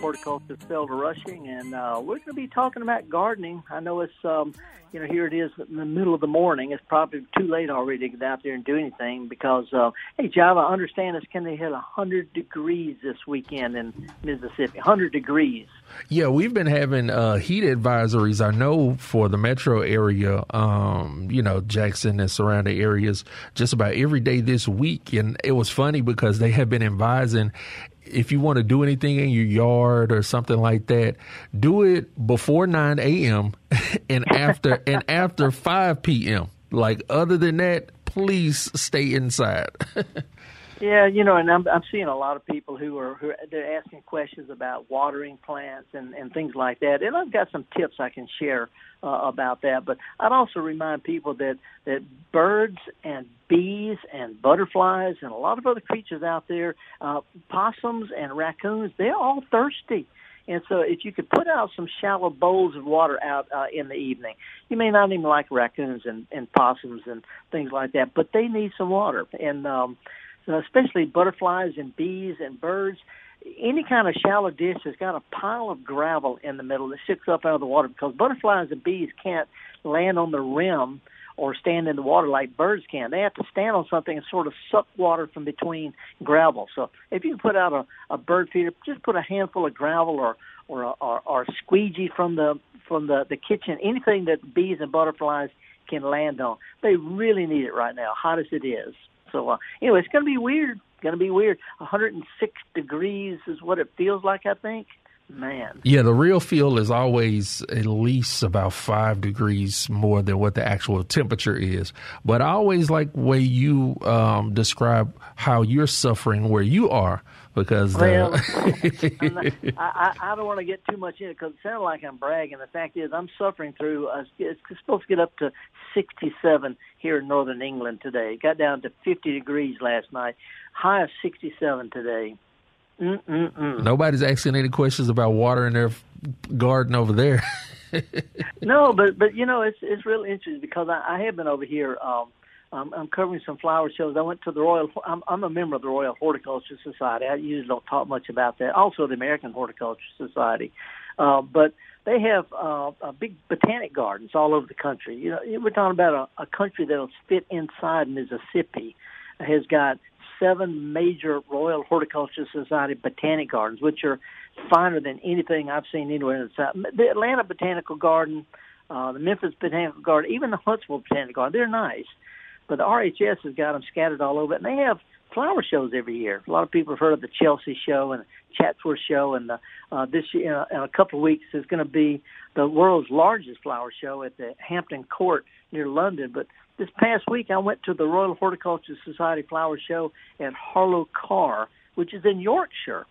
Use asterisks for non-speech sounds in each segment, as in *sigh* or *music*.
Horticulturist Felder Rushing, and uh, we're going to be talking about gardening. I know it's, um, you know, here it is in the middle of the morning. It's probably too late already to get out there and do anything because, uh, hey, Java, I understand it's going to hit 100 degrees this weekend in Mississippi. 100 degrees. Yeah, we've been having uh, heat advisories. I know for the metro area, um, you know, Jackson and surrounding areas, just about every day this week. And it was funny because they have been advising if you want to do anything in your yard or something like that, do it before 9 a.m. *laughs* and after and after 5 p.m. Like other than that, please stay inside. *laughs* Yeah, you know, and I'm I'm seeing a lot of people who are who they're asking questions about watering plants and and things like that, and I've got some tips I can share uh, about that. But I'd also remind people that that birds and bees and butterflies and a lot of other creatures out there, uh, possums and raccoons, they're all thirsty. And so, if you could put out some shallow bowls of water out uh, in the evening, you may not even like raccoons and, and possums and things like that, but they need some water. And um, especially butterflies and bees and birds. Any kind of shallow dish has got a pile of gravel in the middle that sticks up out of the water because butterflies and bees can't land on the rim or stand in the water like birds can. They have to stand on something and sort of suck water from between gravel. So if you put out a, a bird feeder, just put a handful of gravel or or or, or squeegee from the from the the kitchen, anything that bees and butterflies can land on. They really need it right now, hot as it is. So uh, anyway, it's going to be weird. Going to be weird. 106 degrees is what it feels like. I think. Man. Yeah, the real feel is always at least about five degrees more than what the actual temperature is. But I always like way you um, describe how you're suffering where you are because well, *laughs* not, I, I don't want to get too much in it because it sounds like I'm bragging. The fact is, I'm suffering through. Uh, it's supposed to get up to 67 here in northern England today. It got down to 50 degrees last night. High of 67 today. Mm-mm-mm. Nobody's asking any questions about water in their garden over there. *laughs* no, but but you know it's it's really interesting because I, I have been over here. Um, um, I'm covering some flower shows. I went to the Royal. I'm, I'm a member of the Royal Horticulture Society. I usually don't talk much about that. Also, the American Horticulture Society, uh, but they have uh, a big botanic gardens all over the country. You know, we're talking about a, a country that'll fit inside Mississippi. Has got seven major Royal Horticulture Society botanic gardens, which are finer than anything I've seen anywhere in the South. The Atlanta Botanical Garden, uh, the Memphis Botanical Garden, even the Huntsville Botanical Garden, they're nice. But the RHS has got them scattered all over, and they have flower shows every year. A lot of people have heard of the Chelsea show and Chatsworth show, and the, uh, this year, in a couple of weeks, is going to be the world's largest flower show at the Hampton Court near London. But this past week, I went to the Royal Horticulture Society flower show at Harlow Carr, which is in Yorkshire,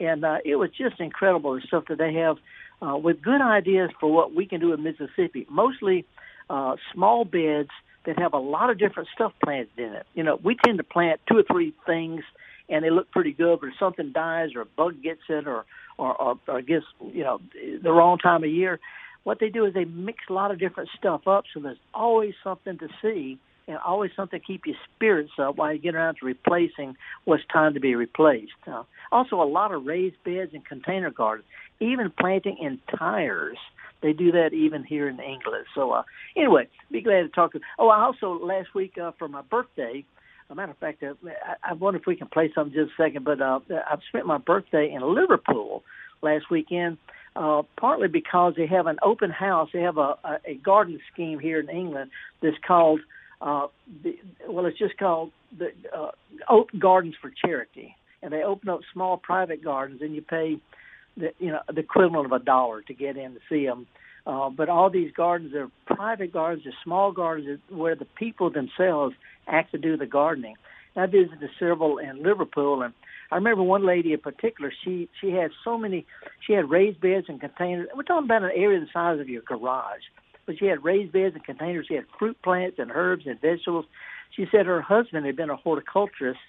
and uh, it was just incredible the stuff that they have uh, with good ideas for what we can do in Mississippi. Mostly uh, small beds that have a lot of different stuff planted in it. You know, we tend to plant two or three things and they look pretty good, but if something dies or a bug gets it or or, or, or gets you know the wrong time of year, what they do is they mix a lot of different stuff up, so there's always something to see and always something to keep your spirits up while you get around to replacing what's time to be replaced. Uh, also, a lot of raised beds and container gardens, even planting in tires. They do that even here in England. So uh, anyway, be glad to talk to. Oh, I also last week uh, for my birthday. A matter of fact, uh, I, I wonder if we can play something just a second. But uh, I've spent my birthday in Liverpool last weekend, uh, partly because they have an open house. They have a, a, a garden scheme here in England that's called, uh, the, well, it's just called the uh, Oak Gardens for Charity, and they open up small private gardens, and you pay the you know the equivalent of a dollar to get in to see them. Uh, but all these gardens are private gardens, they're small gardens where the people themselves actually do the gardening. I visited several in Liverpool, and I remember one lady in particular. She she had so many. She had raised beds and containers. We're talking about an area the size of your garage. but she had raised beds and containers. She had fruit plants and herbs and vegetables. She said her husband had been a horticulturist,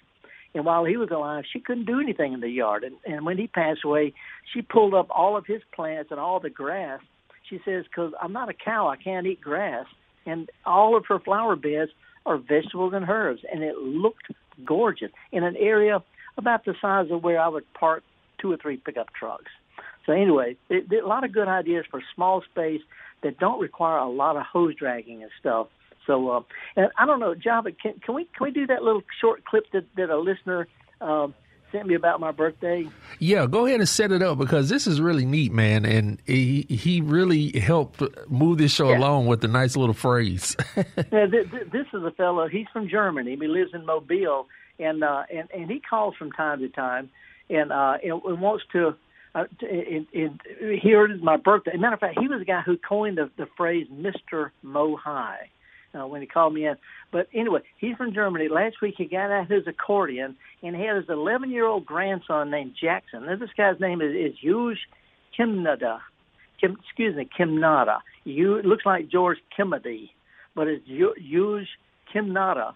and while he was alive, she couldn't do anything in the yard. And, and when he passed away, she pulled up all of his plants and all the grass. She says, "Because I'm not a cow, I can't eat grass." And all of her flower beds are vegetables and herbs, and it looked gorgeous in an area about the size of where I would park two or three pickup trucks. So anyway, it, it, a lot of good ideas for small space that don't require a lot of hose dragging and stuff. So, uh, and I don't know, Java, can, can we can we do that little short clip that, that a listener um, sent me about my birthday? Yeah, go ahead and set it up because this is really neat, man, and he he really helped move this show yeah. along with a nice little phrase. *laughs* yeah, th- th- this is a fellow. He's from Germany. He lives in Mobile, and uh, and and he calls from time to time, and uh, and, and wants to uh, in, in, here is my birthday. matter of fact, he was the guy who coined the, the phrase "Mr. Mohai." High" uh, when he called me in. But anyway, he's from Germany. Last week he got out his accordion and he had his 11-year-old grandson named Jackson. Now, this guy's name is, is Yuj Kimnada. Kim, excuse me, Kimnada. You it looks like George Kimedy, but it's Yuj Kimnada.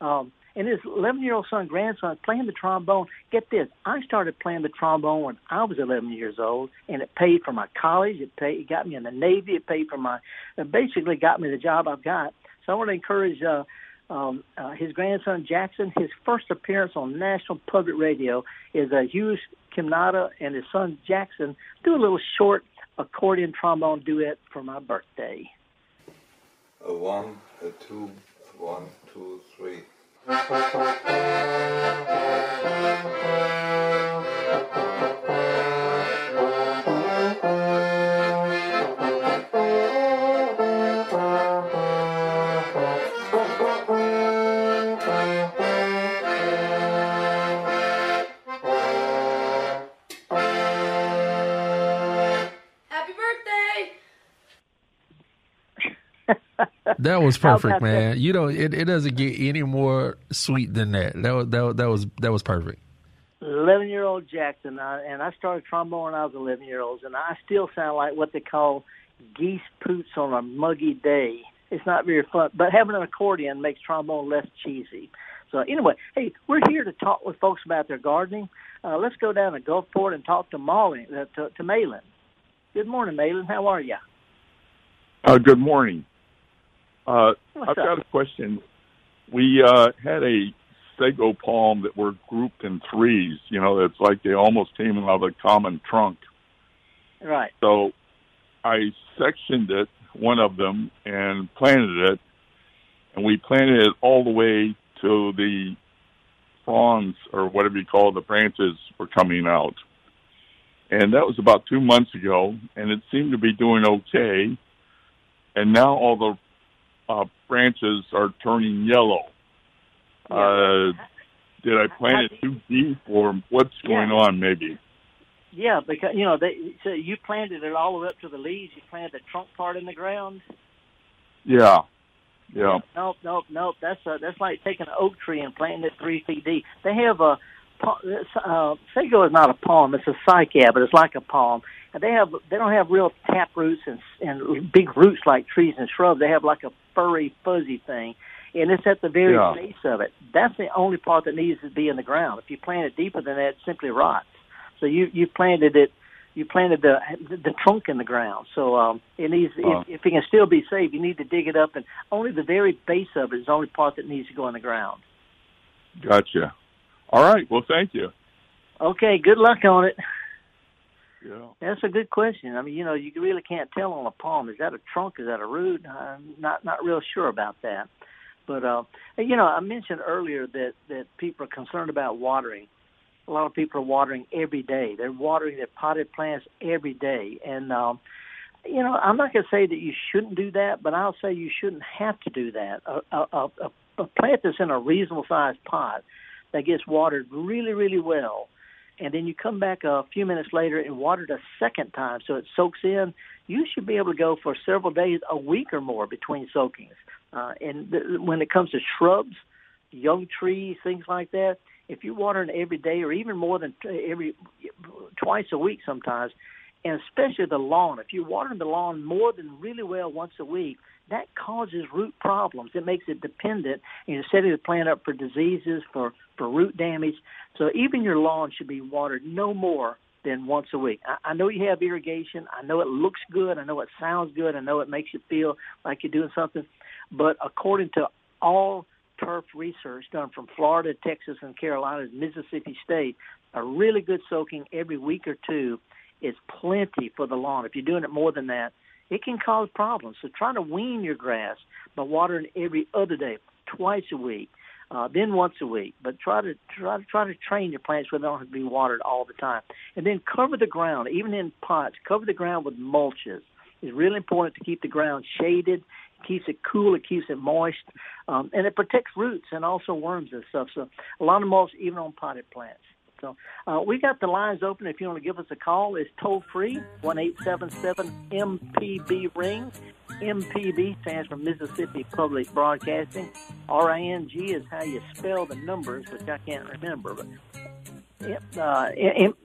Um, and his 11 year old son, grandson, playing the trombone. Get this, I started playing the trombone when I was 11 years old, and it paid for my college. It paid, it got me in the Navy. It paid for my, it basically got me the job I've got. So I want to encourage uh, um, uh, his grandson Jackson. His first appearance on national public radio is uh, Hughes Kimnada and his son Jackson do a little short accordion trombone duet for my birthday. A one, a two, one, two, three. *laughs* That was perfect, man. That? You know, it, it doesn't get any more sweet than that. That was that, that was that was perfect. Eleven year old Jackson, I, and I started trombone when I was eleven year old, and I still sound like what they call geese poots on a muggy day. It's not very fun, but having an accordion makes trombone less cheesy. So anyway, hey, we're here to talk with folks about their gardening. Uh, let's go down to Gulfport and talk to Molly, uh, to, to Malin. Good morning, Malin. How are you? Uh, good morning. Uh, I've up? got a question. We uh, had a sago palm that were grouped in threes. You know, it's like they almost came out of a common trunk. Right. So I sectioned it, one of them, and planted it. And we planted it all the way to the fronds, or whatever you call it, the branches were coming out. And that was about two months ago, and it seemed to be doing okay. And now all the uh, branches are turning yellow. Yeah. Uh, did I plant it too deep, or what's going yeah. on? Maybe. Yeah, because you know they so you planted it all the way up to the leaves. You planted the trunk part in the ground. Yeah. Yeah. Nope, nope, nope. That's a, that's like taking an oak tree and planting it three feet deep. They have a uh, sago is not a palm; it's a cycad, but it's like a palm. And they have they don't have real tap roots and and big roots like trees and shrubs. They have like a furry, fuzzy thing, and it's at the very yeah. base of it. That's the only part that needs to be in the ground. If you plant it deeper than that, it simply rots. So you you planted it, you planted the the trunk in the ground. So um, it needs uh, if, if it can still be safe, you need to dig it up, and only the very base of it is the only part that needs to go in the ground. Gotcha. All right. Well, thank you. Okay. Good luck on it. Yeah. That's a good question. I mean, you know, you really can't tell on a palm. Is that a trunk? Is that a root? I'm not not real sure about that. But uh, you know, I mentioned earlier that that people are concerned about watering. A lot of people are watering every day. They're watering their potted plants every day, and um, you know, I'm not going to say that you shouldn't do that, but I'll say you shouldn't have to do that. A, a, a, a plant that's in a reasonable sized pot that gets watered really, really well and then you come back a few minutes later and water it a second time so it soaks in, you should be able to go for several days, a week or more between soakings. Uh, and th- when it comes to shrubs, young trees, things like that, if you water it every day or even more than every twice a week sometimes, and especially the lawn. If you're watering the lawn more than really well once a week, that causes root problems. It makes it dependent, and you're setting the plant up for diseases, for for root damage. So even your lawn should be watered no more than once a week. I, I know you have irrigation. I know it looks good. I know it sounds good. I know it makes you feel like you're doing something. But according to all turf research done from Florida, Texas, and Carolinas, Mississippi State, a really good soaking every week or two is plenty for the lawn. If you're doing it more than that, it can cause problems. So try to wean your grass by watering every other day, twice a week, uh, then once a week. But try to try to try to train your plants where they don't have to be watered all the time. And then cover the ground, even in pots. Cover the ground with mulches. It's really important to keep the ground shaded. Keeps it cool. It keeps it moist, um, and it protects roots and also worms and stuff. So a lot of mulch, even on potted plants. So uh, we got the lines open. If you want to give us a call, it's toll free one eight seven seven MPB ring. MPB stands for Mississippi Public Broadcasting. RING is how you spell the numbers, which I can't remember. But uh, M-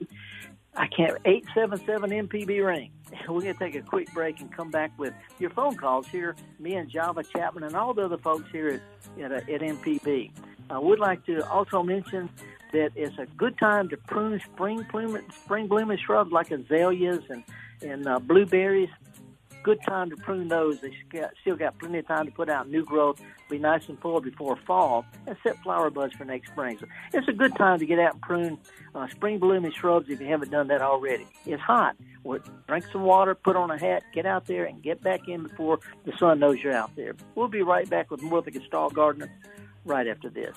I can't. Eight seven seven MPB ring. *laughs* We're going to take a quick break and come back with your phone calls here. Me and Java Chapman and all the other folks here at at, at MPB. I would like to also mention that it's a good time to prune spring blooming spring blooming shrubs like azaleas and and uh, blueberries. Good time to prune those. They still got plenty of time to put out new growth, be nice and full before fall, and set flower buds for next spring. So it's a good time to get out and prune uh, spring blooming shrubs if you haven't done that already. It's hot. Well, drink some water, put on a hat, get out there, and get back in before the sun knows you're out there. We'll be right back with more of the Gestalt Gardener right after this.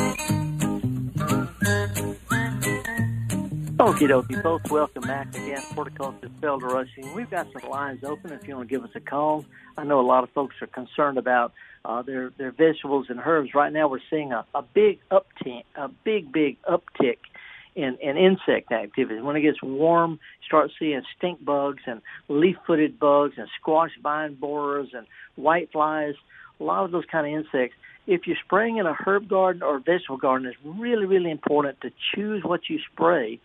Okie dokie, folks. Welcome back again. Horticulture Felder Rushing. We've got some lines open if you want to give us a call. I know a lot of folks are concerned about uh, their their vegetables and herbs. Right now, we're seeing a, a big uptick, a big big uptick in, in insect activity. When it gets warm, you start seeing stink bugs and leaf-footed bugs and squash vine borers and white flies. A lot of those kind of insects. If you're spraying in a herb garden or a vegetable garden, it's really really important to choose what you spray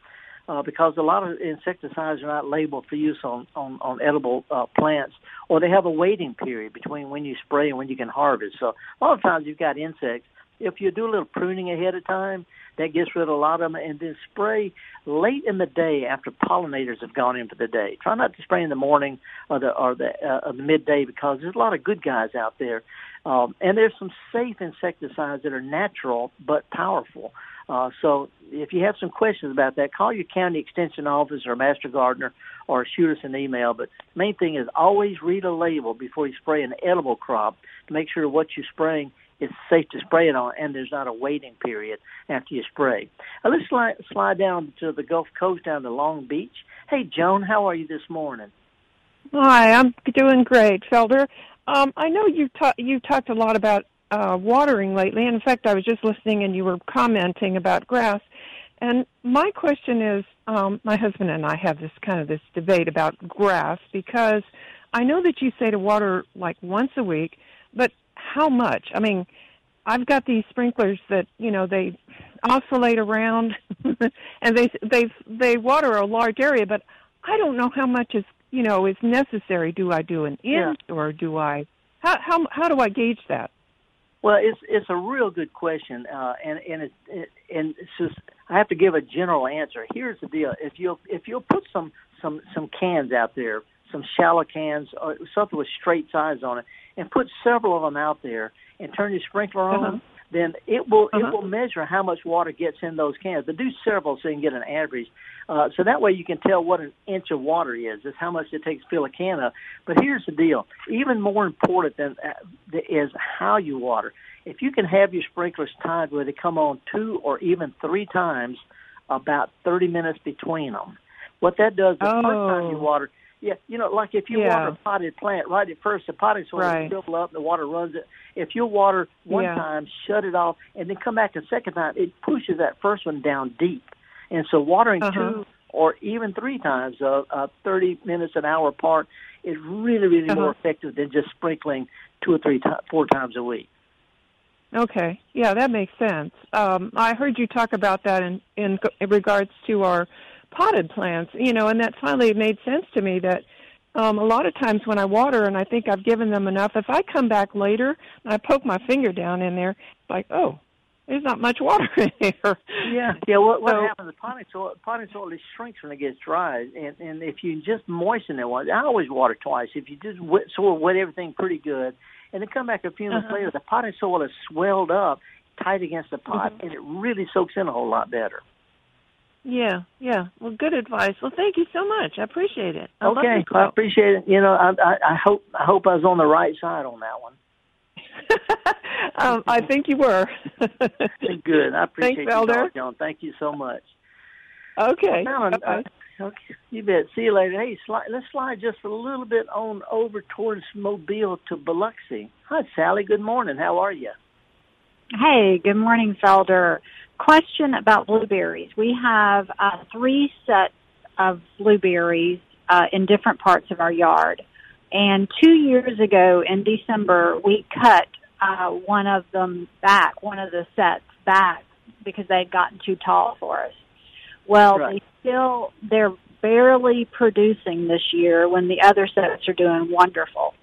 uh, because a lot of insecticides are not labeled for use on on, on edible uh, plants, or they have a waiting period between when you spray and when you can harvest. So a lot of times you've got insects. If you do a little pruning ahead of time, that gets rid of a lot of them, and then spray late in the day after pollinators have gone in for the day. Try not to spray in the morning or the or the, uh, or the midday because there's a lot of good guys out there, um, and there's some safe insecticides that are natural but powerful. Uh, so if you have some questions about that, call your county extension office or master gardener or shoot us an email. But the main thing is always read a label before you spray an edible crop to make sure what you're spraying is safe to spray it on and there's not a waiting period after you spray. Now let's slide, slide down to the Gulf Coast, down to Long Beach. Hey, Joan, how are you this morning? Hi, I'm doing great, Felder. Um, I know you've, ta- you've talked a lot about uh, watering lately. And in fact, I was just listening and you were commenting about grass. And my question is, um, my husband and I have this kind of this debate about grass because I know that you say to water like once a week, but how much? I mean, I've got these sprinklers that you know they oscillate around, *laughs* and they they they water a large area, but I don't know how much is you know is necessary. Do I do an inch yeah. or do I? How how how do I gauge that? Well, it's it's a real good question, uh, and and it, and it's just I have to give a general answer. Here's the deal: if you if you'll put some some some cans out there, some shallow cans or something with straight sides on it, and put several of them out there, and turn your sprinkler on, uh-huh. Then it will uh-huh. it will measure how much water gets in those cans. But do several so you can get an average. Uh, so that way you can tell what an inch of water is, is how much it takes to fill a can up. But here's the deal: even more important than uh, is how you water. If you can have your sprinklers timed where they come on two or even three times, about 30 minutes between them. What that does the oh. first time you oh. water, yeah, you know, like if you yeah. water a potted plant right at first, the potting soil right. will fill up, the water runs it. If you water one yeah. time, shut it off, and then come back a second time, it pushes that first one down deep And so watering Uh-huh. two or even three times, uh, uh, 30 minutes an hour apart, is really, really Uh-huh. more effective than just sprinkling two or three, ti- four times a week. Okay. Yeah, that makes sense. Um, I heard you talk about that in, in in regards to our potted plants, you know, and that finally made sense to me that um, a lot of times when I water and I think I've given them enough, if I come back later and I poke my finger down in there, like, oh, there's not much water in *laughs* here. Yeah, yeah. What what So- happens? The potting soil, potting soil it shrinks when it gets dry, and and if you just moisten it once, I always water twice. If you just wet, sort of wet everything pretty good, and then come back a few minutes Uh-huh. later, the potting soil is swelled up tight against the pot, Mhm. and it really soaks in a whole lot better. Yeah, yeah. Well, good advice. Well, thank you so much. I appreciate it. I okay, this I appreciate it. You know, I, I I hope I hope I was on the right side on that one. *laughs* um, I think you were. *laughs* Good. I appreciate Thanks, you, Elder. call, John. Thank you so much. okay. Now, Bye-bye. uh, okay, you bet. See you later. Hey, slide, let's slide just a little bit on over towards Mobile to Biloxi. Hi, Sally. Good morning. How are you? Hey, good morning, Felder. Question about blueberries. We have uh, three sets of blueberries uh, in different parts of our yard. And two years ago in December, we cut uh, one of them back, one of the sets back, because they had gotten too tall for us. Well, Right. they still, they're barely producing this year when the other sets are doing wonderful.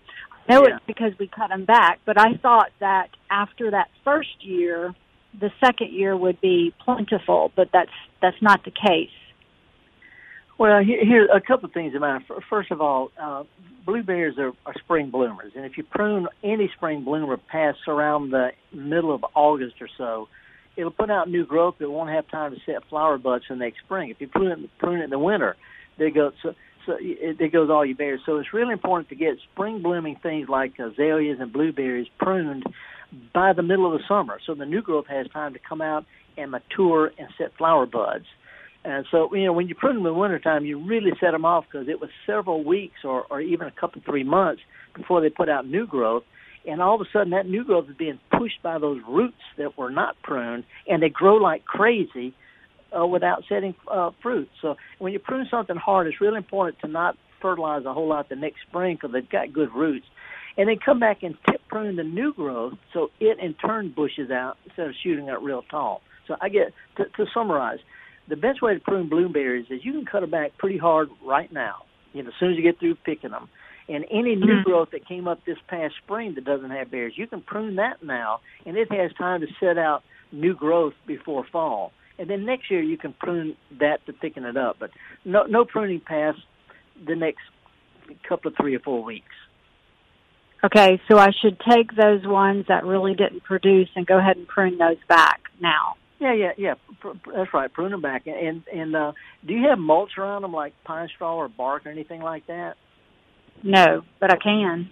I know Yeah. it's because we cut them back, but I thought that after that first year, the second year would be plentiful, but that's that's not the case. Well, here, here a couple of things about it. First of all, uh, blueberries are, are spring bloomers, and if you prune any spring bloomer past around the middle of August or so, it'll put out new growth that won't have time to set flower buds for next spring. If you prune it, prune it in the winter, there goes so, so it, there goes all your berries. So it's really important to get spring blooming things like azaleas and blueberries pruned by the middle of the summer, so the new growth has time to come out and mature and set flower buds. And so, you know, when you prune them in the wintertime, you really set them off because it was several weeks or, or even a couple, three months before they put out new growth. And all of a sudden, that new growth is being pushed by those roots that were not pruned, and they grow like crazy uh, without setting uh, fruit. So when you prune something hard, it's really important to not fertilize a whole lot the next spring because they've got good roots. And then come back and tip prune the new growth so it in turn bushes out instead of shooting up real tall. So I get to, to summarize, the best way to prune blueberries is you can cut them back pretty hard right now. You know, as soon as you get through picking them. And any new Mhm. growth that came up this past spring that doesn't have berries, you can prune that now, and it has time to set out new growth before fall. And then next year you can prune that to thicken it up. But no, no pruning past the next couple of three or four weeks. Okay, so I should take those ones that really didn't produce and go ahead and prune those back now. Yeah, yeah, yeah. That's right. Prune them back. And and uh, do you have mulch around them, like pine straw or bark or anything like that? No, but I can.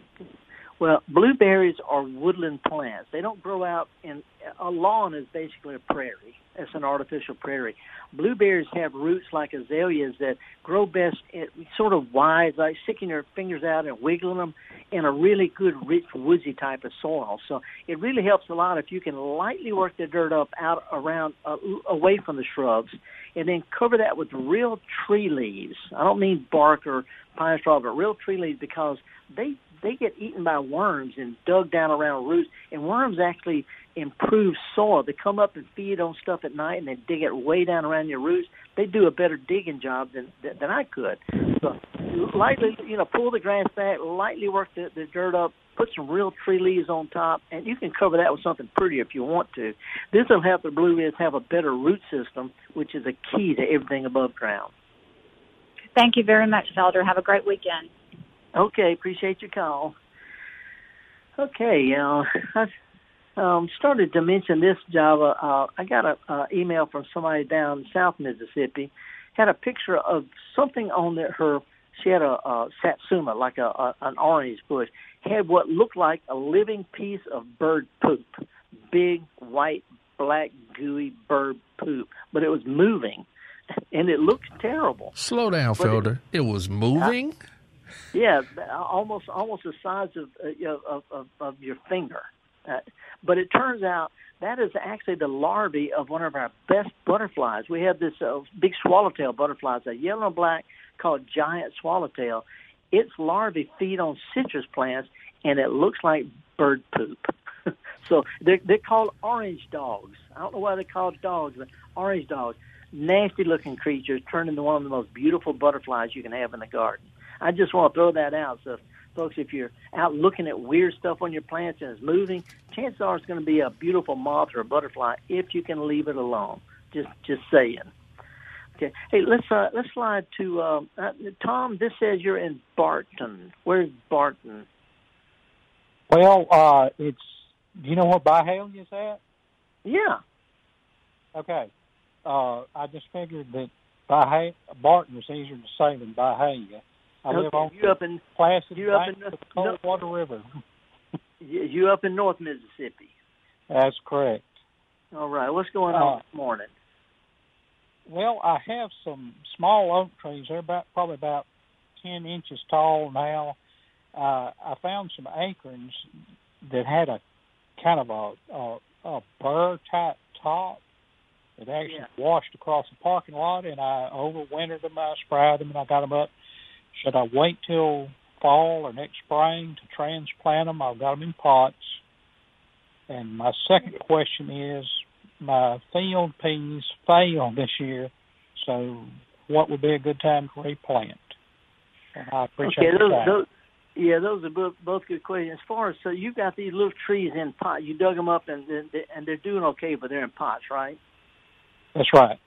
Well, blueberries are woodland plants. They don't grow out in a lawn is basically a prairie. It's an artificial prairie. Blueberries have roots like azaleas that grow best in, sort of wide, like sticking your fingers out and wiggling them in a really good, rich, woodsy type of soil. So it really helps a lot if you can lightly work the dirt up out around, uh, away from the shrubs, and then cover that with real tree leaves. I don't mean bark or pine straw, but real tree leaves because they they get eaten by worms and dug down around roots. And worms actually improve soil. They come up and feed on stuff at night, and they dig it way down around your roots. They do a better digging job than than, than I could. So lightly, you know, pull the grass back, lightly work the, the dirt up, put some real tree leaves on top, and you can cover that with something pretty if you want to. This will help the blueberries have a better root system, which is a key to everything above ground. Thank you very much, Felder. Have a great weekend. Okay, appreciate your call. Okay, uh, I um, started to mention this Java. Uh, I got a uh, email from somebody down South Mississippi. Had a picture of something on their, her. She had a, a satsuma, like a, a an orange bush. Had what looked like a living piece of bird poop, big white, black, gooey bird poop, but it was moving, and it looked terrible. Slow down, But it- Felder. It, was moving. Yeah, almost almost the size of uh, you of, of of your finger. Uh, but it turns out that is actually the larvae of one of our best butterflies. We have this uh, big swallowtail butterfly, it's a yellow and black called giant swallowtail. Its larvae feed on citrus plants, and it looks like bird poop. *laughs* so they're, they're called orange dogs. I don't know why they're called dogs, but orange dogs. Nasty looking creatures turn into one of the most beautiful butterflies you can have in the garden. I just want to throw that out. So folks, if you're out looking at weird stuff on your plants and it's moving, chances are it's going to be a beautiful moth or a butterfly if you can leave it alone. Just just saying. Okay. Hey, let's uh, let's slide to uh, uh, Tom. This says you're in Barton. Where's Barton? Well, uh, it's. Do you know where Byhalia is at? Yeah. Okay. Uh, I just figured that Byha- Barton was easier to say than Byhalia. I okay. live on you up in Placid you up in the Coldwater River. *laughs* you you up in North Mississippi. That's correct. All right. What's going on Uh, this morning? Well, I have some small oak trees. They're about probably about ten inches tall now. Uh, I found some acorns that had a kind of a a, a burr type top that actually Yeah. washed across the parking lot, and I overwintered them. I sprouted them, and I got them up. Should I wait till fall or next spring to transplant them? I've got them in pots. And my second question is, my field peas failed this year, so what would be a good time to replant? And I appreciate okay, those, those, yeah, those are both, both good questions. As far as so, you've got these little trees in pot. You dug them up, and and and they're doing okay, but they're in pots, right? That's right.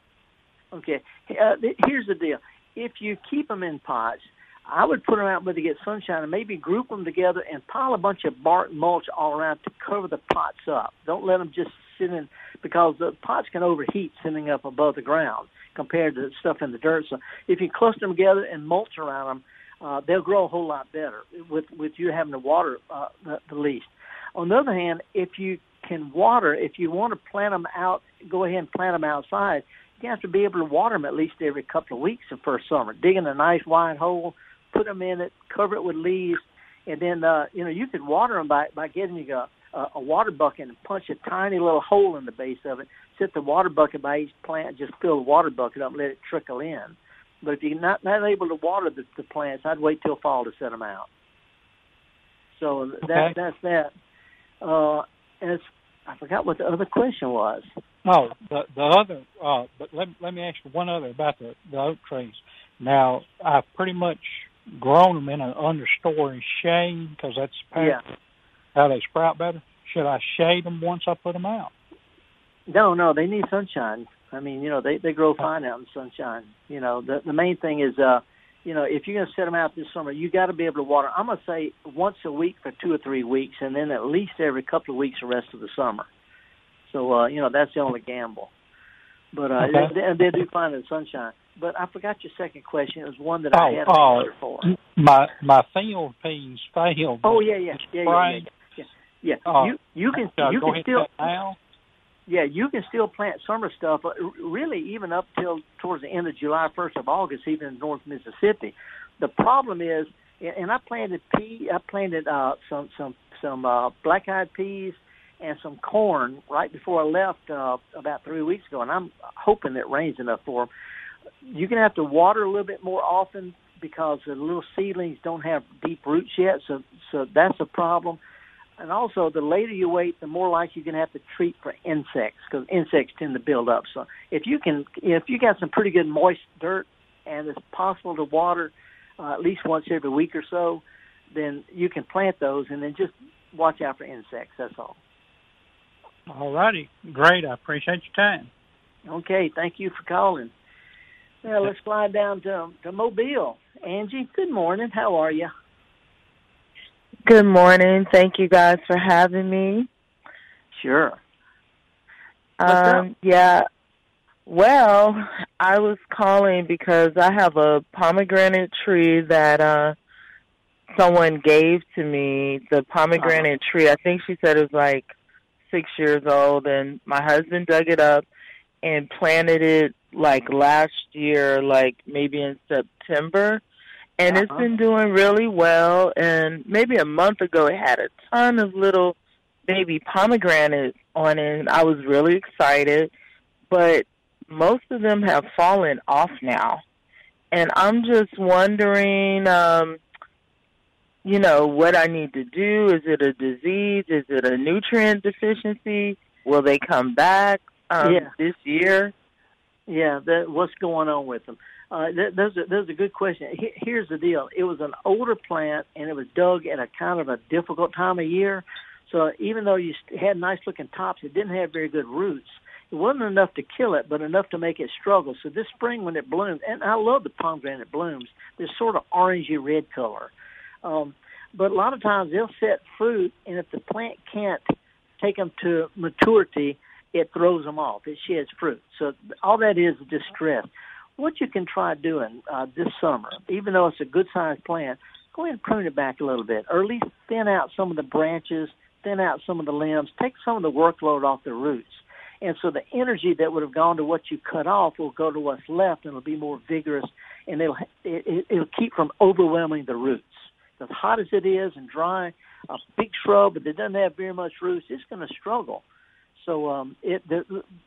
Okay. Uh, here's the deal: if you keep them in pots, I would put them out where they get sunshine, and maybe group them together and pile a bunch of bark mulch all around to cover the pots up. Don't let them just sit in because the pots can overheat sitting up above the ground compared to stuff in the dirt. So if you cluster them together and mulch around them, uh, they'll grow a whole lot better with with you having to water uh, the, the least. On the other hand, if you can water, if you want to plant them out, go ahead and plant them outside. You have to be able to water them at least every couple of weeks the first summer. Digging a nice wide hole, put them in it, cover it with leaves, and then uh, you know you could water them by by getting a, a, a water bucket and punch a tiny little hole in the base of it. Set the water bucket by each plant, just fill the water bucket up, and let it trickle in. But if you're not not able to water the, the plants, I'd wait till fall to set them out. So that Okay. that's that. Uh, as I forgot what the other question was. No, the the other. Uh, but let let me ask you one other about the the oak trees. Now I've pretty much grown them in an understory shade because that's Yeah. how they sprout better. Should I shade them once I put them out? No, no, they need sunshine. I mean, you know, they they grow fine out in sunshine. You know, the the main thing is, uh, you know, if you're going to set them out this summer, you got to be able to water. I'm going to say once a week for two or three weeks, and then at least every couple of weeks the rest of the summer. So, uh, you know, that's the only gamble. But uh, Okay. they, they do fine in sunshine. But I forgot your second question. It was one that I Oh, had oh. an answer for. My my field peas failed. Oh yeah, yeah, yeah, yeah, yeah. Yeah. Uh, you you can Should you can still now. yeah, you can still plant summer stuff. uh, Really, even up till towards the end of July, first of August, even in North Mississippi. The problem is, and and I planted pea. I planted uh, some some some uh, black-eyed peas and some corn right before I left uh, about three weeks ago, and I'm hoping it rains enough for them. You're gonna have to water a little bit more often because the little seedlings don't have deep roots yet, so so that's a problem and also the later you wait, the more likely you're going to have to treat for insects because insects tend to build up. So if you can, if you got some pretty good moist dirt and it's possible to water uh, at least once every week or so, then you can plant those and then just watch out for insects. That's all. All righty, great. I appreciate your time. Okay, thank you for calling. Well, let's slide down to to Mobile. Angie, good morning. How are you? Good morning. Thank you guys for having me. Sure. Um, yeah. Well, I was calling because I have a pomegranate tree that uh someone gave to me. The pomegranate tree, I think she said it was like six years old and my husband dug it up and planted it like last year, like maybe in September. And it's Uh-huh. been doing really well and maybe a month ago it had a ton of little baby pomegranates on it. And I was really excited, but most of them have fallen off now. And I'm just wondering, um, you know, what I need to do. Is it a disease? Is it a nutrient deficiency? Will they come back um, Yeah. this year? Yeah, that, what's going on with them? Uh, that, those are, those are good question. He, here's the deal: it was an older plant, and it was dug at a kind of a difficult time of year. So even though you had nice looking tops, it didn't have very good roots. It wasn't enough to kill it, but enough to make it struggle. So this spring, when it bloomed, and I love the pomegranate blooms, this sort of orangey red color. Um, but a lot of times they'll set fruit, and if the plant can't take them to maturity, it throws them off. It sheds fruit. So all that is is distress. What you can try doing uh, this summer, even though it's a good sized plant, go ahead and prune it back a little bit, or at least thin out some of the branches, thin out some of the limbs, take some of the workload off the roots. And so the energy that would have gone to what you cut off will go to what's left, and it'll be more vigorous, and it'll it, it, it'll keep from overwhelming the roots. As hot as it is and dry, a big shrub that doesn't have very much roots, it's going to struggle. So um, it the,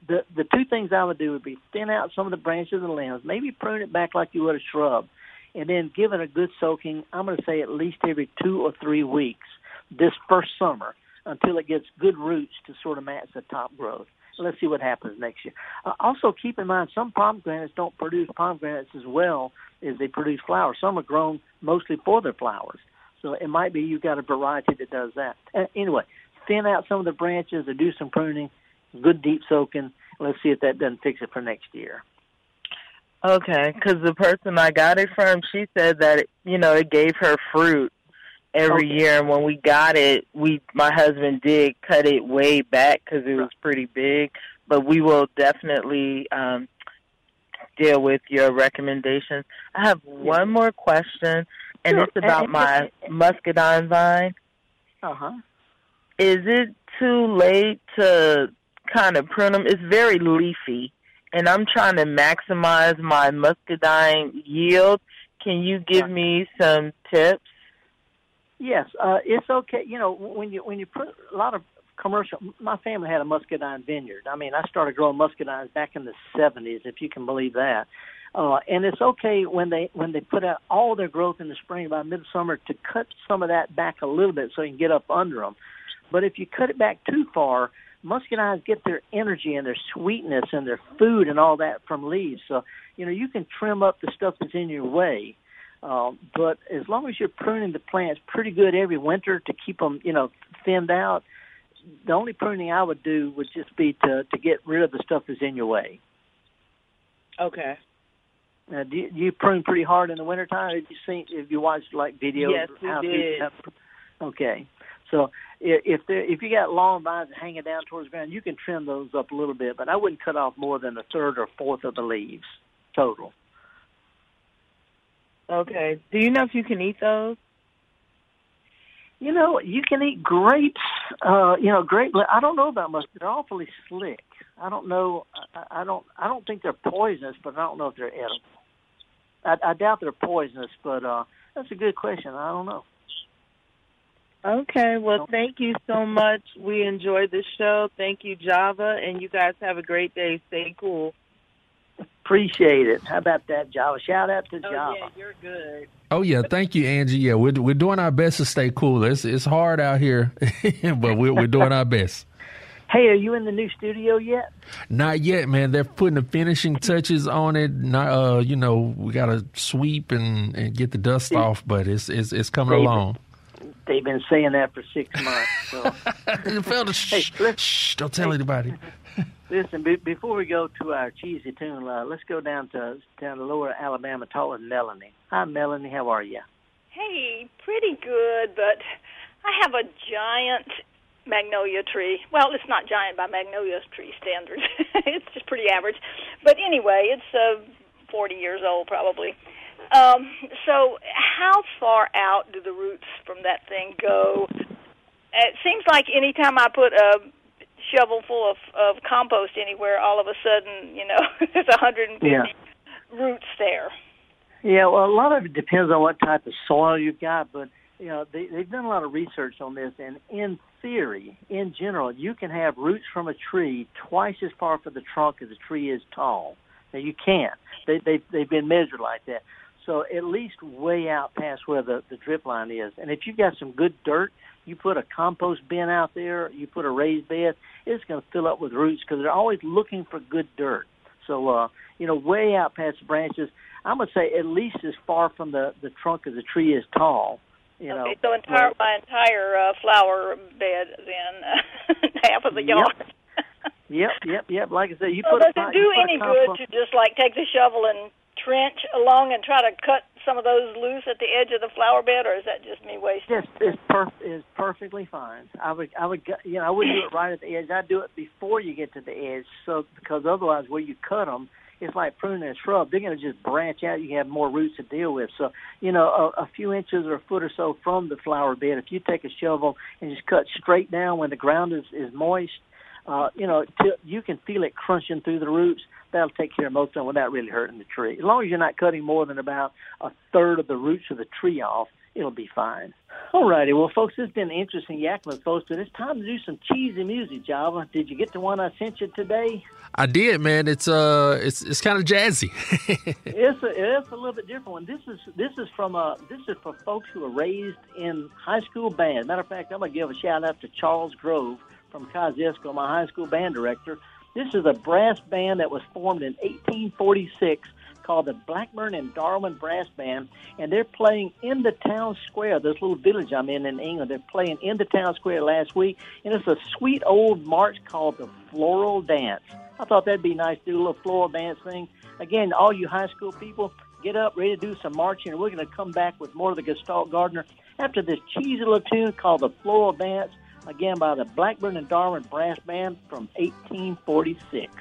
the the two things I would do would be thin out some of the branches and limbs, maybe prune it back like you would a shrub, and then give it a good soaking. I'm going to say at least every two or three weeks this first summer until it gets good roots to sort of match the top growth. Let's see what happens next year. Uh, also, keep in mind some pomegranates don't produce pomegranates as well as they produce flowers. Some are grown mostly for their flowers. So it might be you've got a variety that does that. Uh, anyway, thin out some of the branches or do some pruning, good deep soaking. Let's see if that doesn't fix it for next year. Okay, because the person I got it from, she said that it, you know it gave her fruit every Okay. year, and when we got it, we my husband did cut it way back because it was pretty big. But we will definitely um, deal with your recommendations. I have one more question, and Sure. it's about And- my muscadine vine. Uh huh. Is it too late to kind of prune them? It's very leafy, and I'm trying to maximize my muscadine yield. Can you give me some tips? Yes, uh, it's okay. You know, when you when you put a lot of commercial. My family had a muscadine vineyard. I mean, I started growing muscadines back in the '70s, if you can believe that. Uh, and it's okay when they when they put out all their growth in the spring by midsummer to cut some of that back a little bit so you can get up under them. But if you cut it back too far, muscadines get their energy and their sweetness and their food and all that from leaves. So you know you can trim up the stuff that's in your way. Um, but as long as you're pruning the plants pretty good every winter to keep them, you know, thinned out, the only pruning I would do would just be to to get rid of the stuff that's in your way. Okay. Uh, do, you, do you prune pretty hard in the wintertime? Have you seen? Have you watched like videos? Yes, we did. Okay, so if there, if you got long vines hanging down towards the ground, you can trim those up a little bit, but I wouldn't cut off more than a third or fourth of the leaves total. Okay. Do you know if you can eat those? You know, you can eat grapes. Uh, you know, grape. I don't know about mustard. They're awfully slick. I don't know. I, I don't. I don't think they're poisonous, but I don't know if they're edible. I, I doubt they're poisonous, but uh, that's a good question. I don't know. Okay. Well, thank you so much. We enjoyed the show. Thank you, Java, and you guys have a great day. Stay cool. Appreciate it. How about that, Java? Shout out to Oh, Java. yeah, you're good. Oh yeah, thank you, Angie. Yeah, we're we're doing our best to stay cool. It's it's hard out here, *laughs* but we're we're doing our best. Hey, are you in the new studio yet? Not yet, man. They're putting the finishing touches on it. Not, uh, you know, we got to sweep and, and get the dust off, but it's it's it's coming David. along. They've been saying that for six months. So. *laughs* Felder, shh, shh, don't tell anybody. *laughs* Listen, be, before we go to our cheesy tune, uh, let's go down to down to Lower Alabama, talk with Melanie. Hi, Melanie. How are you? Hey, pretty good, but I have a giant magnolia tree. Well, it's not giant by magnolia tree standards. *laughs* it's just pretty average. But anyway, it's uh, 40 years old probably. Um, so how far out do the roots from that thing go? It seems like anytime I put a shovel full of, of compost anywhere, all of a sudden, you know, *laughs* there's 150 Yeah. roots there. Yeah, well, a lot of it depends on what type of soil you've got, but you know, they, they've done a lot of research on this, and in theory, in general, you can have roots from a tree twice as far from the trunk as the tree is tall. Now you can't. They, they they've been measured like that. So at least way out past where the the drip line is. And if you've got some good dirt, you put a compost bin out there, you put a raised bed, it's going to fill up with roots because they're always looking for good dirt. So uh, you know, way out past the branches, I'm gonna say at least as far from the the trunk of the tree as tall. You know, okay, so entire my entire uh, flower bed then *laughs* half of the yard. Yep. Yep, yep, yep. Like I said, you so put does a, it do you put a any good compost- to just like take the shovel and trench along and try to cut some of those loose at the edge of the flower bed, or is that just me wasting? Yes, it's perf- is perfectly fine. I would, I would, you know, I wouldn't do it right at the edge. I'd do it before you get to the edge, so because otherwise, where you cut them, it's like pruning a shrub. They're going to just branch out. You have more roots to deal with. So, you know, a, a few inches or a foot or so from the flower bed, if you take a shovel and just cut straight down when the ground is is moist, uh, you know, till you can feel it crunching through the roots. That'll take care of most of them without really hurting the tree. As long as you're not cutting more than about a third of the roots of the tree off, it'll be fine. All righty. Well, folks, it's been interesting yakking folks, but it's time to do some cheesy music, Java. Did you get the one I sent you today? I did, man. It's uh, it's it's kind of jazzy. *laughs* it's a it's a little bit different one. This is this is from uh this is for folks who are raised in high school band. Matter of fact, I'm gonna give a shout out to Charles Grove from Kosciusko, my high school band director. This is a brass band that was formed in 1846 called the Blackburn and Darwin Brass Band, and they're playing in the town square. This little village I'm in in England, they're playing in the town square last week, and it's a sweet old march called the Floral Dance. I thought that'd be nice to do a little floral dance thing. Again, all you high school people, get up, ready to do some marching, and we're going to come back with more of the Gestalt Gardener after this cheesy little tune called the Floral Dance, again by the Blackburn and Darwin Brass Band from 1846.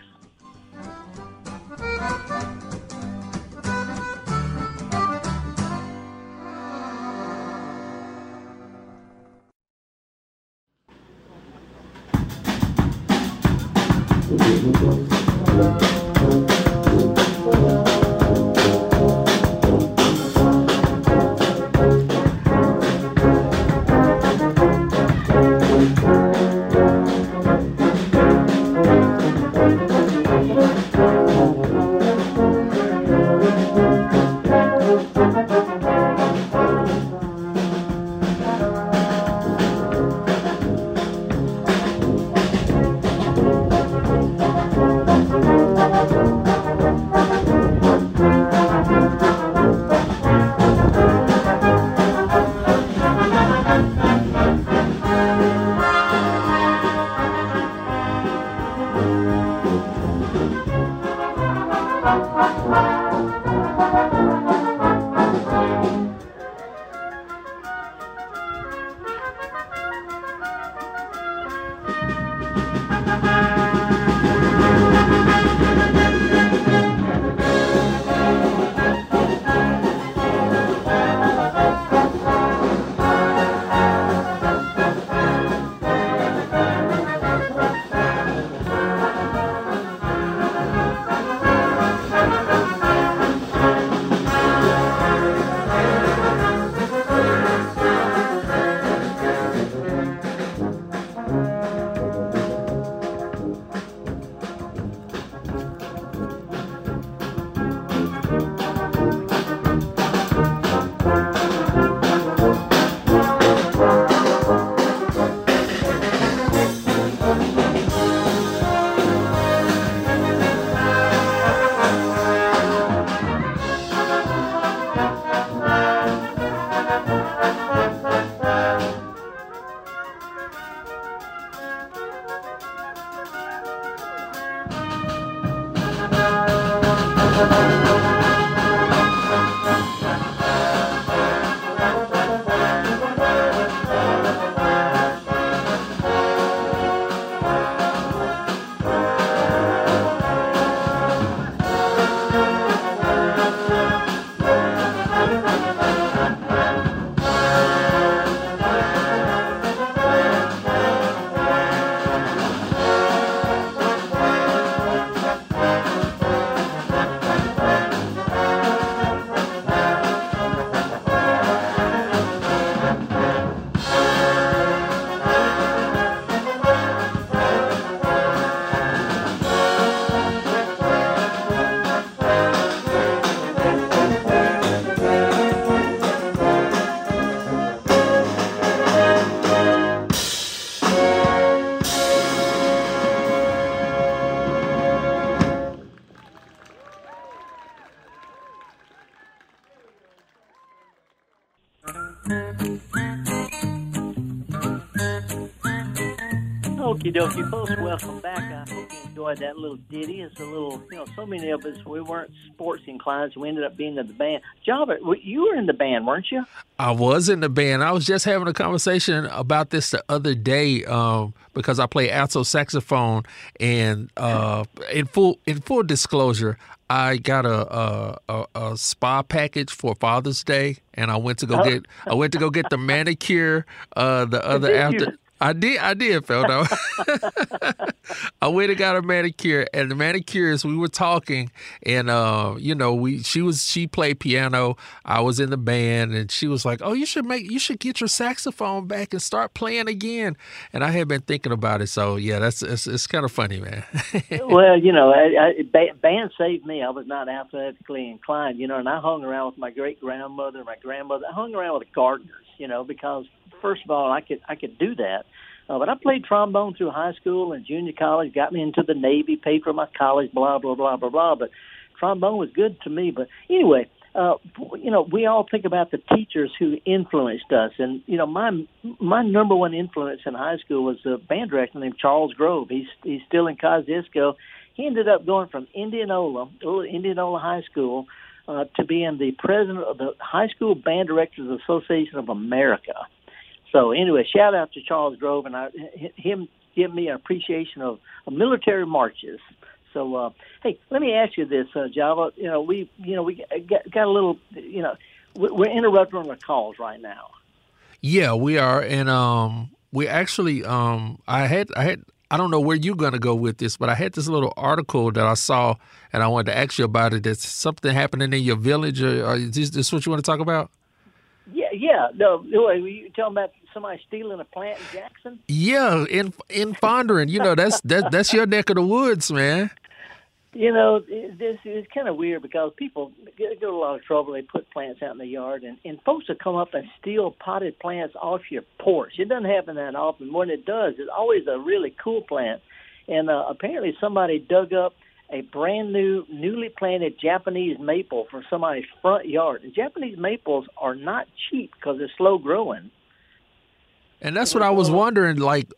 Dokie, folks. Welcome back. I hope you enjoyed that little ditty. It's a little, you know, so many of us we weren't sports inclined, so we ended up being in the band. Java, you were in the band, weren't you? I was in the band. I was just having a conversation about this the other day um, because I play alto saxophone, and uh, in full in full disclosure, I got a, a, a, a spa package for Father's Day, and I went to go Oh. get I went to go get the manicure uh, the *laughs* other after. you? I did, I did, Feldo. *laughs* I went and got a manicure, and the manicurist, we were talking, and uh, you know, we she was she played piano, I was in the band, and she was like, "Oh, you should make, you should get your saxophone back and start playing again." And I had been thinking about it, so yeah, that's it's, it's kind of funny, man. *laughs* well, you know, I, I, band saved me. I was not athletically inclined, you know, and I hung around with my great grandmother, my grandmother. I hung around with the gardeners, you know, because first of all, I could I could do that. Uh, but I played trombone through high school and junior college, got me into the Navy, paid for my college, blah blah blah blah blah. But trombone was good to me. But anyway, uh, you know, we all think about the teachers who influenced us, and you know, my my number one influence in high school was a band director named Charles Grove. He's he's still in Kosciusko. He ended up going from Indianola, Indianola High School, uh, to being the president of the High School Band Directors Association of America. So anyway, shout out to Charles Grove and I, him give me an appreciation of, of military marches. So uh, hey, let me ask you this, uh, Java. You know, we you know we got, got a little you know we- we're interrupting on the calls right now. Yeah, we are, and um, we actually um, I had I had I don't know where you're gonna go with this, but I had this little article that I saw, and I wanted to ask you about it. There's something happening in your village, or, or is this, this what you want to talk about? Yeah, yeah. No, no, you talking about somebody stealing a plant in Jackson? Yeah, in in Fondren, you know that's that that's your neck of the woods, man. You know, it, this is kind of weird because people get, get a lot of trouble. They put plants out in the yard, and, and folks will come up and steal potted plants off your porch. It doesn't happen that often. When it does, it's always a really cool plant. And uh, apparently, somebody dug up a brand new, newly planted Japanese maple from somebody's front yard. And Japanese maples are not cheap because they're slow growing. And that's what I was wondering. Like,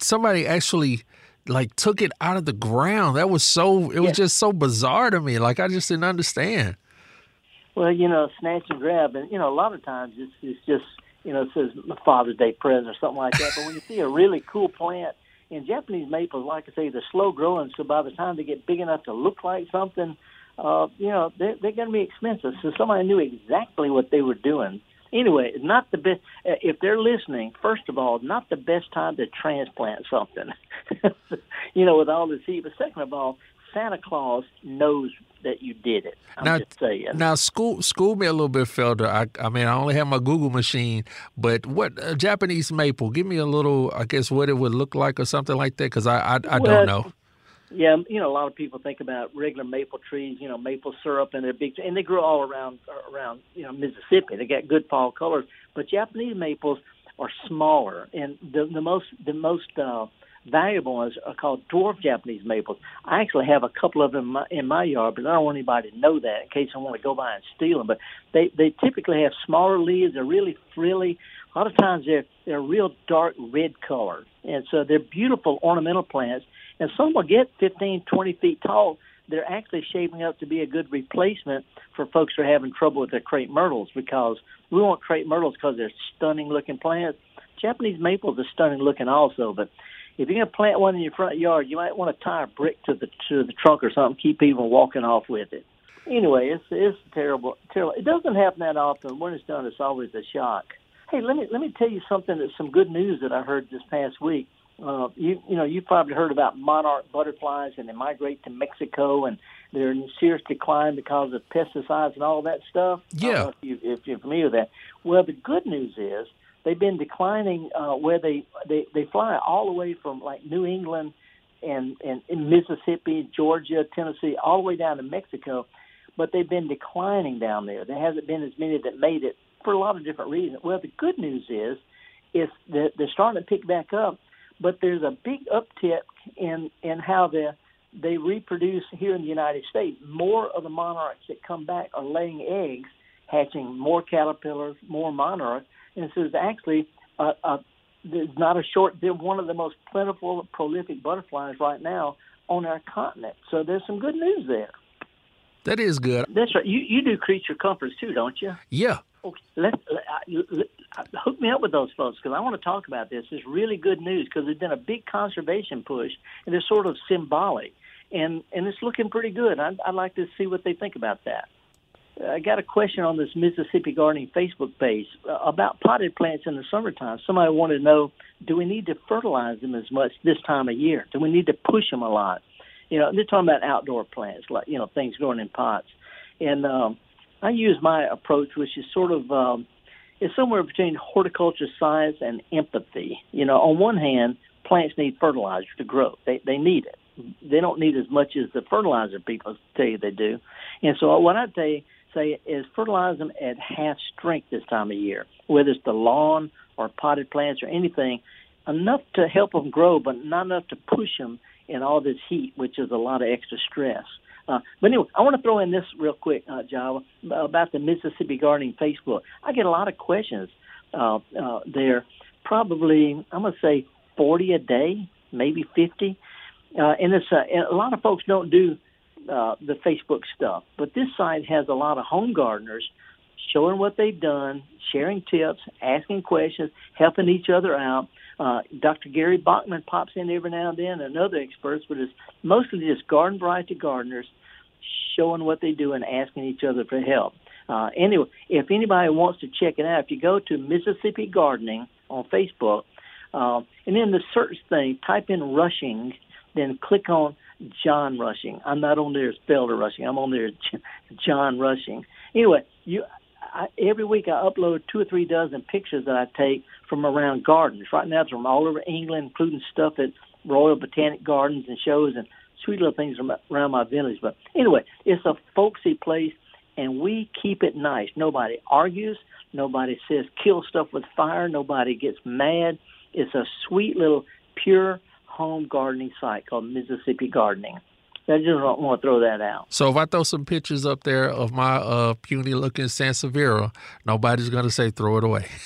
somebody actually like took it out of the ground. That was so. It was Yeah. just so bizarre to me. Like I just didn't understand. Well, you know, snatch and grab, and you know, a lot of times it's, it's just you know, it says Father's Day present or something like that. But when you see a really cool plant, and Japanese maples, like I say, they're slow growing, so by the time they get big enough to look like something, uh, you know, they're, they're going to be expensive. So somebody knew exactly what they were doing. Anyway, not the best. If they're listening, first of all, not the best time to transplant something. *laughs* you know, with all this heat. But second of all, Santa Claus knows that you did it. I'm now, just saying. now school school me a little bit, Felder. I I mean, I only have my Google machine, but what uh, Japanese maple? Give me a little, I guess, what it would look like or something like that, because I I, I Well, don't know. Yeah, you know, a lot of people think about regular maple trees, you know, maple syrup, and they're big, and they grow all around around you know Mississippi. They got good fall colors, but Japanese maples are smaller, and the the most the most uh, valuable ones are called dwarf Japanese maples. I actually have a couple of them in my, in my yard, but I don't want anybody to know that in case I want to go by and steal them. But they they typically have smaller leaves. They're really frilly. A lot of times they're they're real dark red color, and so they're beautiful ornamental plants. And some will get 15, 20 feet tall. They're actually shaping up to be a good replacement for folks who are having trouble with their crepe myrtles because we want crepe myrtles because they're stunning looking plants. Japanese maples are stunning looking also, but if you're going to plant one in your front yard, you might want to tie a brick to the to the trunk or something, keep people walking off with it. Anyway, it's it's terrible. Terrible. It doesn't happen that often. When it's done, it's always a shock. Hey, let me let me tell you something. That's some good news that I heard this past week. Uh, you you know you've probably heard about monarch butterflies and they migrate to Mexico and they're in serious decline because of pesticides and all that stuff. Yeah. if, you, if you're familiar with that. Well, the good news is they've been declining uh, where they, they they fly all the way from like New England and and in Mississippi, Georgia, Tennessee, all the way down to Mexico. But they've been declining down there. There hasn't been as many that made it for a lot of different reasons. Well, the good news is is that they're starting to pick back up, but there's a big uptick in in how they they reproduce here in the United States. More of the monarchs that come back are laying eggs, hatching more caterpillars, more monarchs, and so there's actually a, a there's not a short. They're one of the most plentiful, prolific butterflies right now on our continent. So there's some good news there. That is good. That's right. You you do creature comforts too, don't you? Yeah. Okay. Let, let, let, hook me up with those folks because I want to talk about this. It's really good news because there's been a big conservation push, and it's sort of symbolic, and and it's looking pretty good. I'd, I'd like to see what they think about that. I got a question on this Mississippi Gardening Facebook page uh, about potted plants in the summertime. Somebody wanted to know, do we need to fertilize them as much this time of year? Do we need to push them a lot? You know, they're talking about outdoor plants, like you know things growing in pots. And um, I use my approach, which is sort of um, is somewhere between horticulture science and empathy. You know, on one hand, plants need fertilizer to grow; they they need it. They don't need as much as the fertilizer people tell you they do. And so, what I say say is fertilize them at half strength this time of year, whether it's the lawn or potted plants or anything, enough to help them grow, but not enough to push them in all this heat, which is a lot of extra stress. Uh, but anyway, I want to throw in this real quick, uh, Java, about the Mississippi Gardening Facebook. I get a lot of questions uh, uh, there. Probably, I'm going to say 40 a day, maybe 50. Uh, and it's uh, and a lot of folks don't do uh, the Facebook stuff, but this site has a lot of home gardeners showing what they've done, sharing tips, asking questions, helping each other out. Uh, Dr. Gary Bachman pops in every now and then, and other experts, but it's mostly just garden variety gardeners showing what they do and asking each other for help. Uh, anyway, if anybody wants to check it out, if you go to Mississippi Gardening on Facebook, uh, and in the search thing, type in Rushing, then click on John Rushing. I'm not on there as Felder Rushing. I'm on there as John Rushing. Anyway, you I, every week I upload two or three dozen pictures that I take from around gardens. Right now it's from all over England, including stuff at Royal Botanic Gardens and shows and sweet little things from around my village. But anyway, it's a folksy place, and we keep it nice. Nobody argues. Nobody says kill stuff with fire. Nobody gets mad. It's a sweet little pure home gardening site called Mississippi Gardening. I just want to throw that out. So if I throw some pictures up there of my uh, puny looking Sansevieria, nobody's going to say throw it away. *laughs*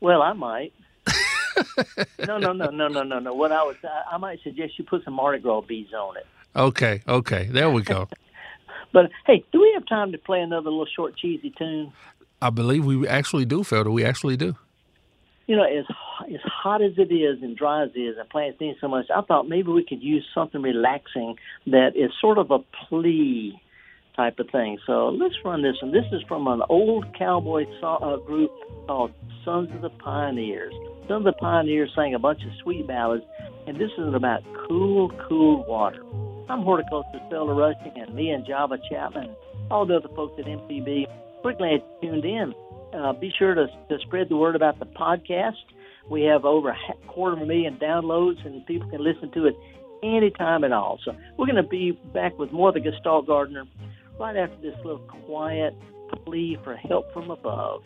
Well, I might. *laughs* no, no, no, no, no, no, no. What I would, I, I might suggest you put some Mardi Gras beads on it. Okay, okay, there we go. *laughs* but hey, do we have time to play another little short cheesy tune? I believe we actually do, Felder. We actually do. You know, as as hot as it is and dry as it is, and plants need so much, I thought maybe we could use something relaxing that is sort of a plea type of thing. So let's run this one. This is from an old cowboy uh, group called Sons of the Pioneers. Sons of the Pioneers sang a bunch of sweet ballads, and this is about cool, cool water. I'm horticulturist Felder Rushing, and me and Java Chapman, all the other folks at MPB, we're glad you tuned in. Uh, be sure to, to spread the word about the podcast. We have over a quarter of a million downloads, and people can listen to it anytime at all. So we're going to be back with more of the Gestalt Gardener right after this little quiet plea for help from above.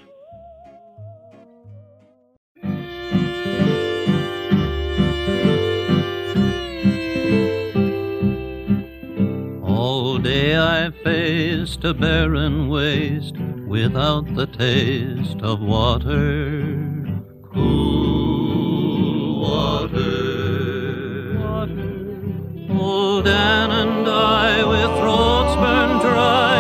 All day I faced a barren waste without the taste of water. Cool water. water. Old Dan and I with throats burned dry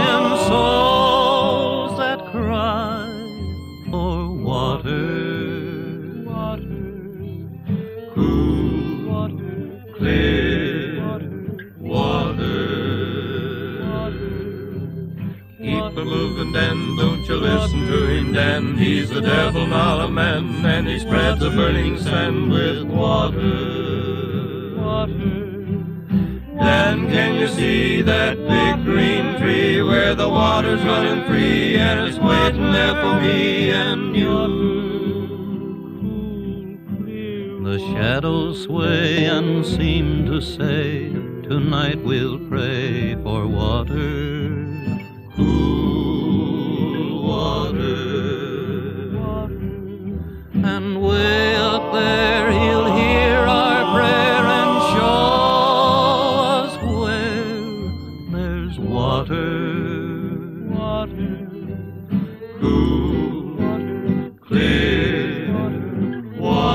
He's the devil, not a man, and he spreads a burning sand with water. Water. Dan, can you see that big green tree where the water's running free and it's waiting there for me and you? The shadows sway and seem to say, Tonight we'll pray for water.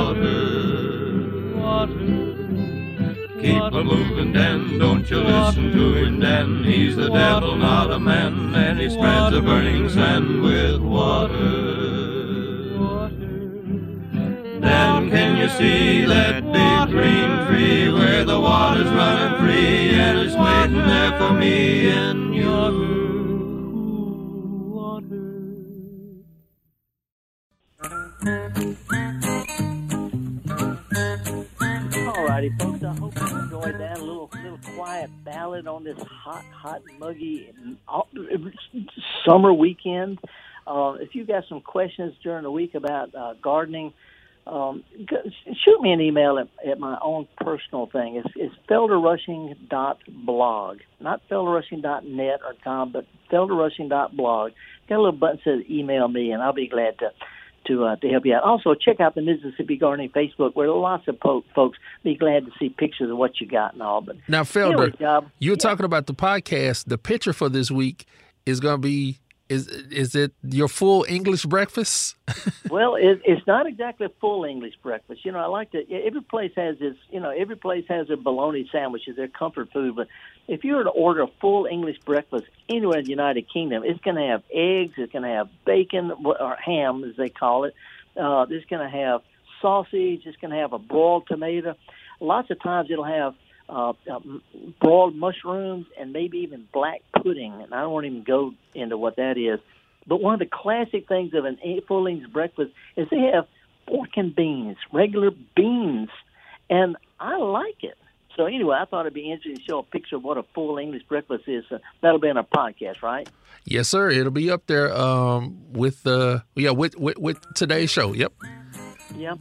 Water. Water. Keep a moving, Dan, don't you listen to him, Dan. He's the devil, not a man, and he spreads the burning sand with water. Dan, can you see that big green tree where the water's running free and it's waiting there for me and you? This hot, hot, muggy summer weekend. Uh, if you got some questions during the week about uh, gardening, um, shoot me an email at, at my own personal thing. It's, it's felderrushing.blog, not felderrushing.net or com, but felderrushing.blog. Got a little button that says email me, and I'll be glad to to uh, to help you out. Also, check out the Mississippi Gardening Facebook, where lots of po- folks be glad to see pictures of what you got and all. But now, Felder, anyway, you were yeah. talking about the podcast. The picture for this week is going to be is is it your full English breakfast? *laughs* well, it, it's not exactly a full English breakfast. You know, I like to. Every place has its. You know, every place has their bologna sandwiches, their comfort food. But if you were to order a full English breakfast anywhere in the United Kingdom, it's going to have eggs. It's going to have bacon or ham, as they call it. Uh, it's going to have sausage. It's going to have a broiled tomato. Lots of times it'll have uh, uh, broiled mushrooms, and maybe even black pudding. And I won't even go into what that is. But one of the classic things of an full English breakfast is they have pork and beans, regular beans, and I like it. So anyway, I thought it'd be interesting to show a picture of what a full English breakfast is. Uh, that'll be in our podcast, right? Yes, sir. It'll be up there um, with uh, yeah with, with with today's show. Yep. Yep.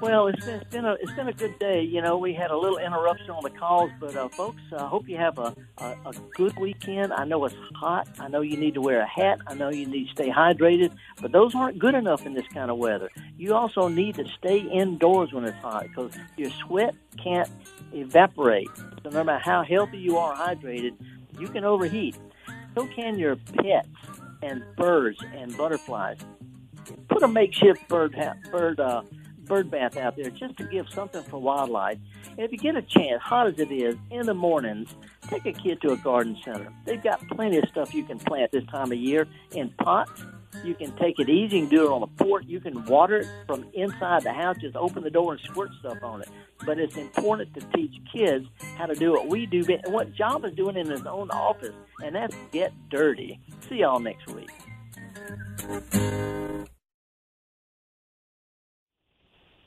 Well, it's been, it's been a it's been a good day. You know, we had a little interruption on the calls, but uh, folks, I uh, hope you have a, a a good weekend. I know it's hot. I know you need to wear a hat. I know you need to stay hydrated, but those aren't good enough in this kind of weather. You also need to stay indoors when it's hot because your sweat can't evaporate. So no matter how healthy you are hydrated, you can overheat. So can your pets and birds and butterflies. Put a makeshift bird ha- bird. Uh, bird bath out there just to give something for wildlife. And if you get a chance, hot as it is, in the mornings, take a kid to a garden center. They've got plenty of stuff you can plant this time of year in pots. You can take it easy. You can do it on the porch. You can water it from inside the house. Just open the door and squirt stuff on it. But it's important to teach kids how to do what we do, and what John is doing in his own office, and that's get dirty. See y'all next week.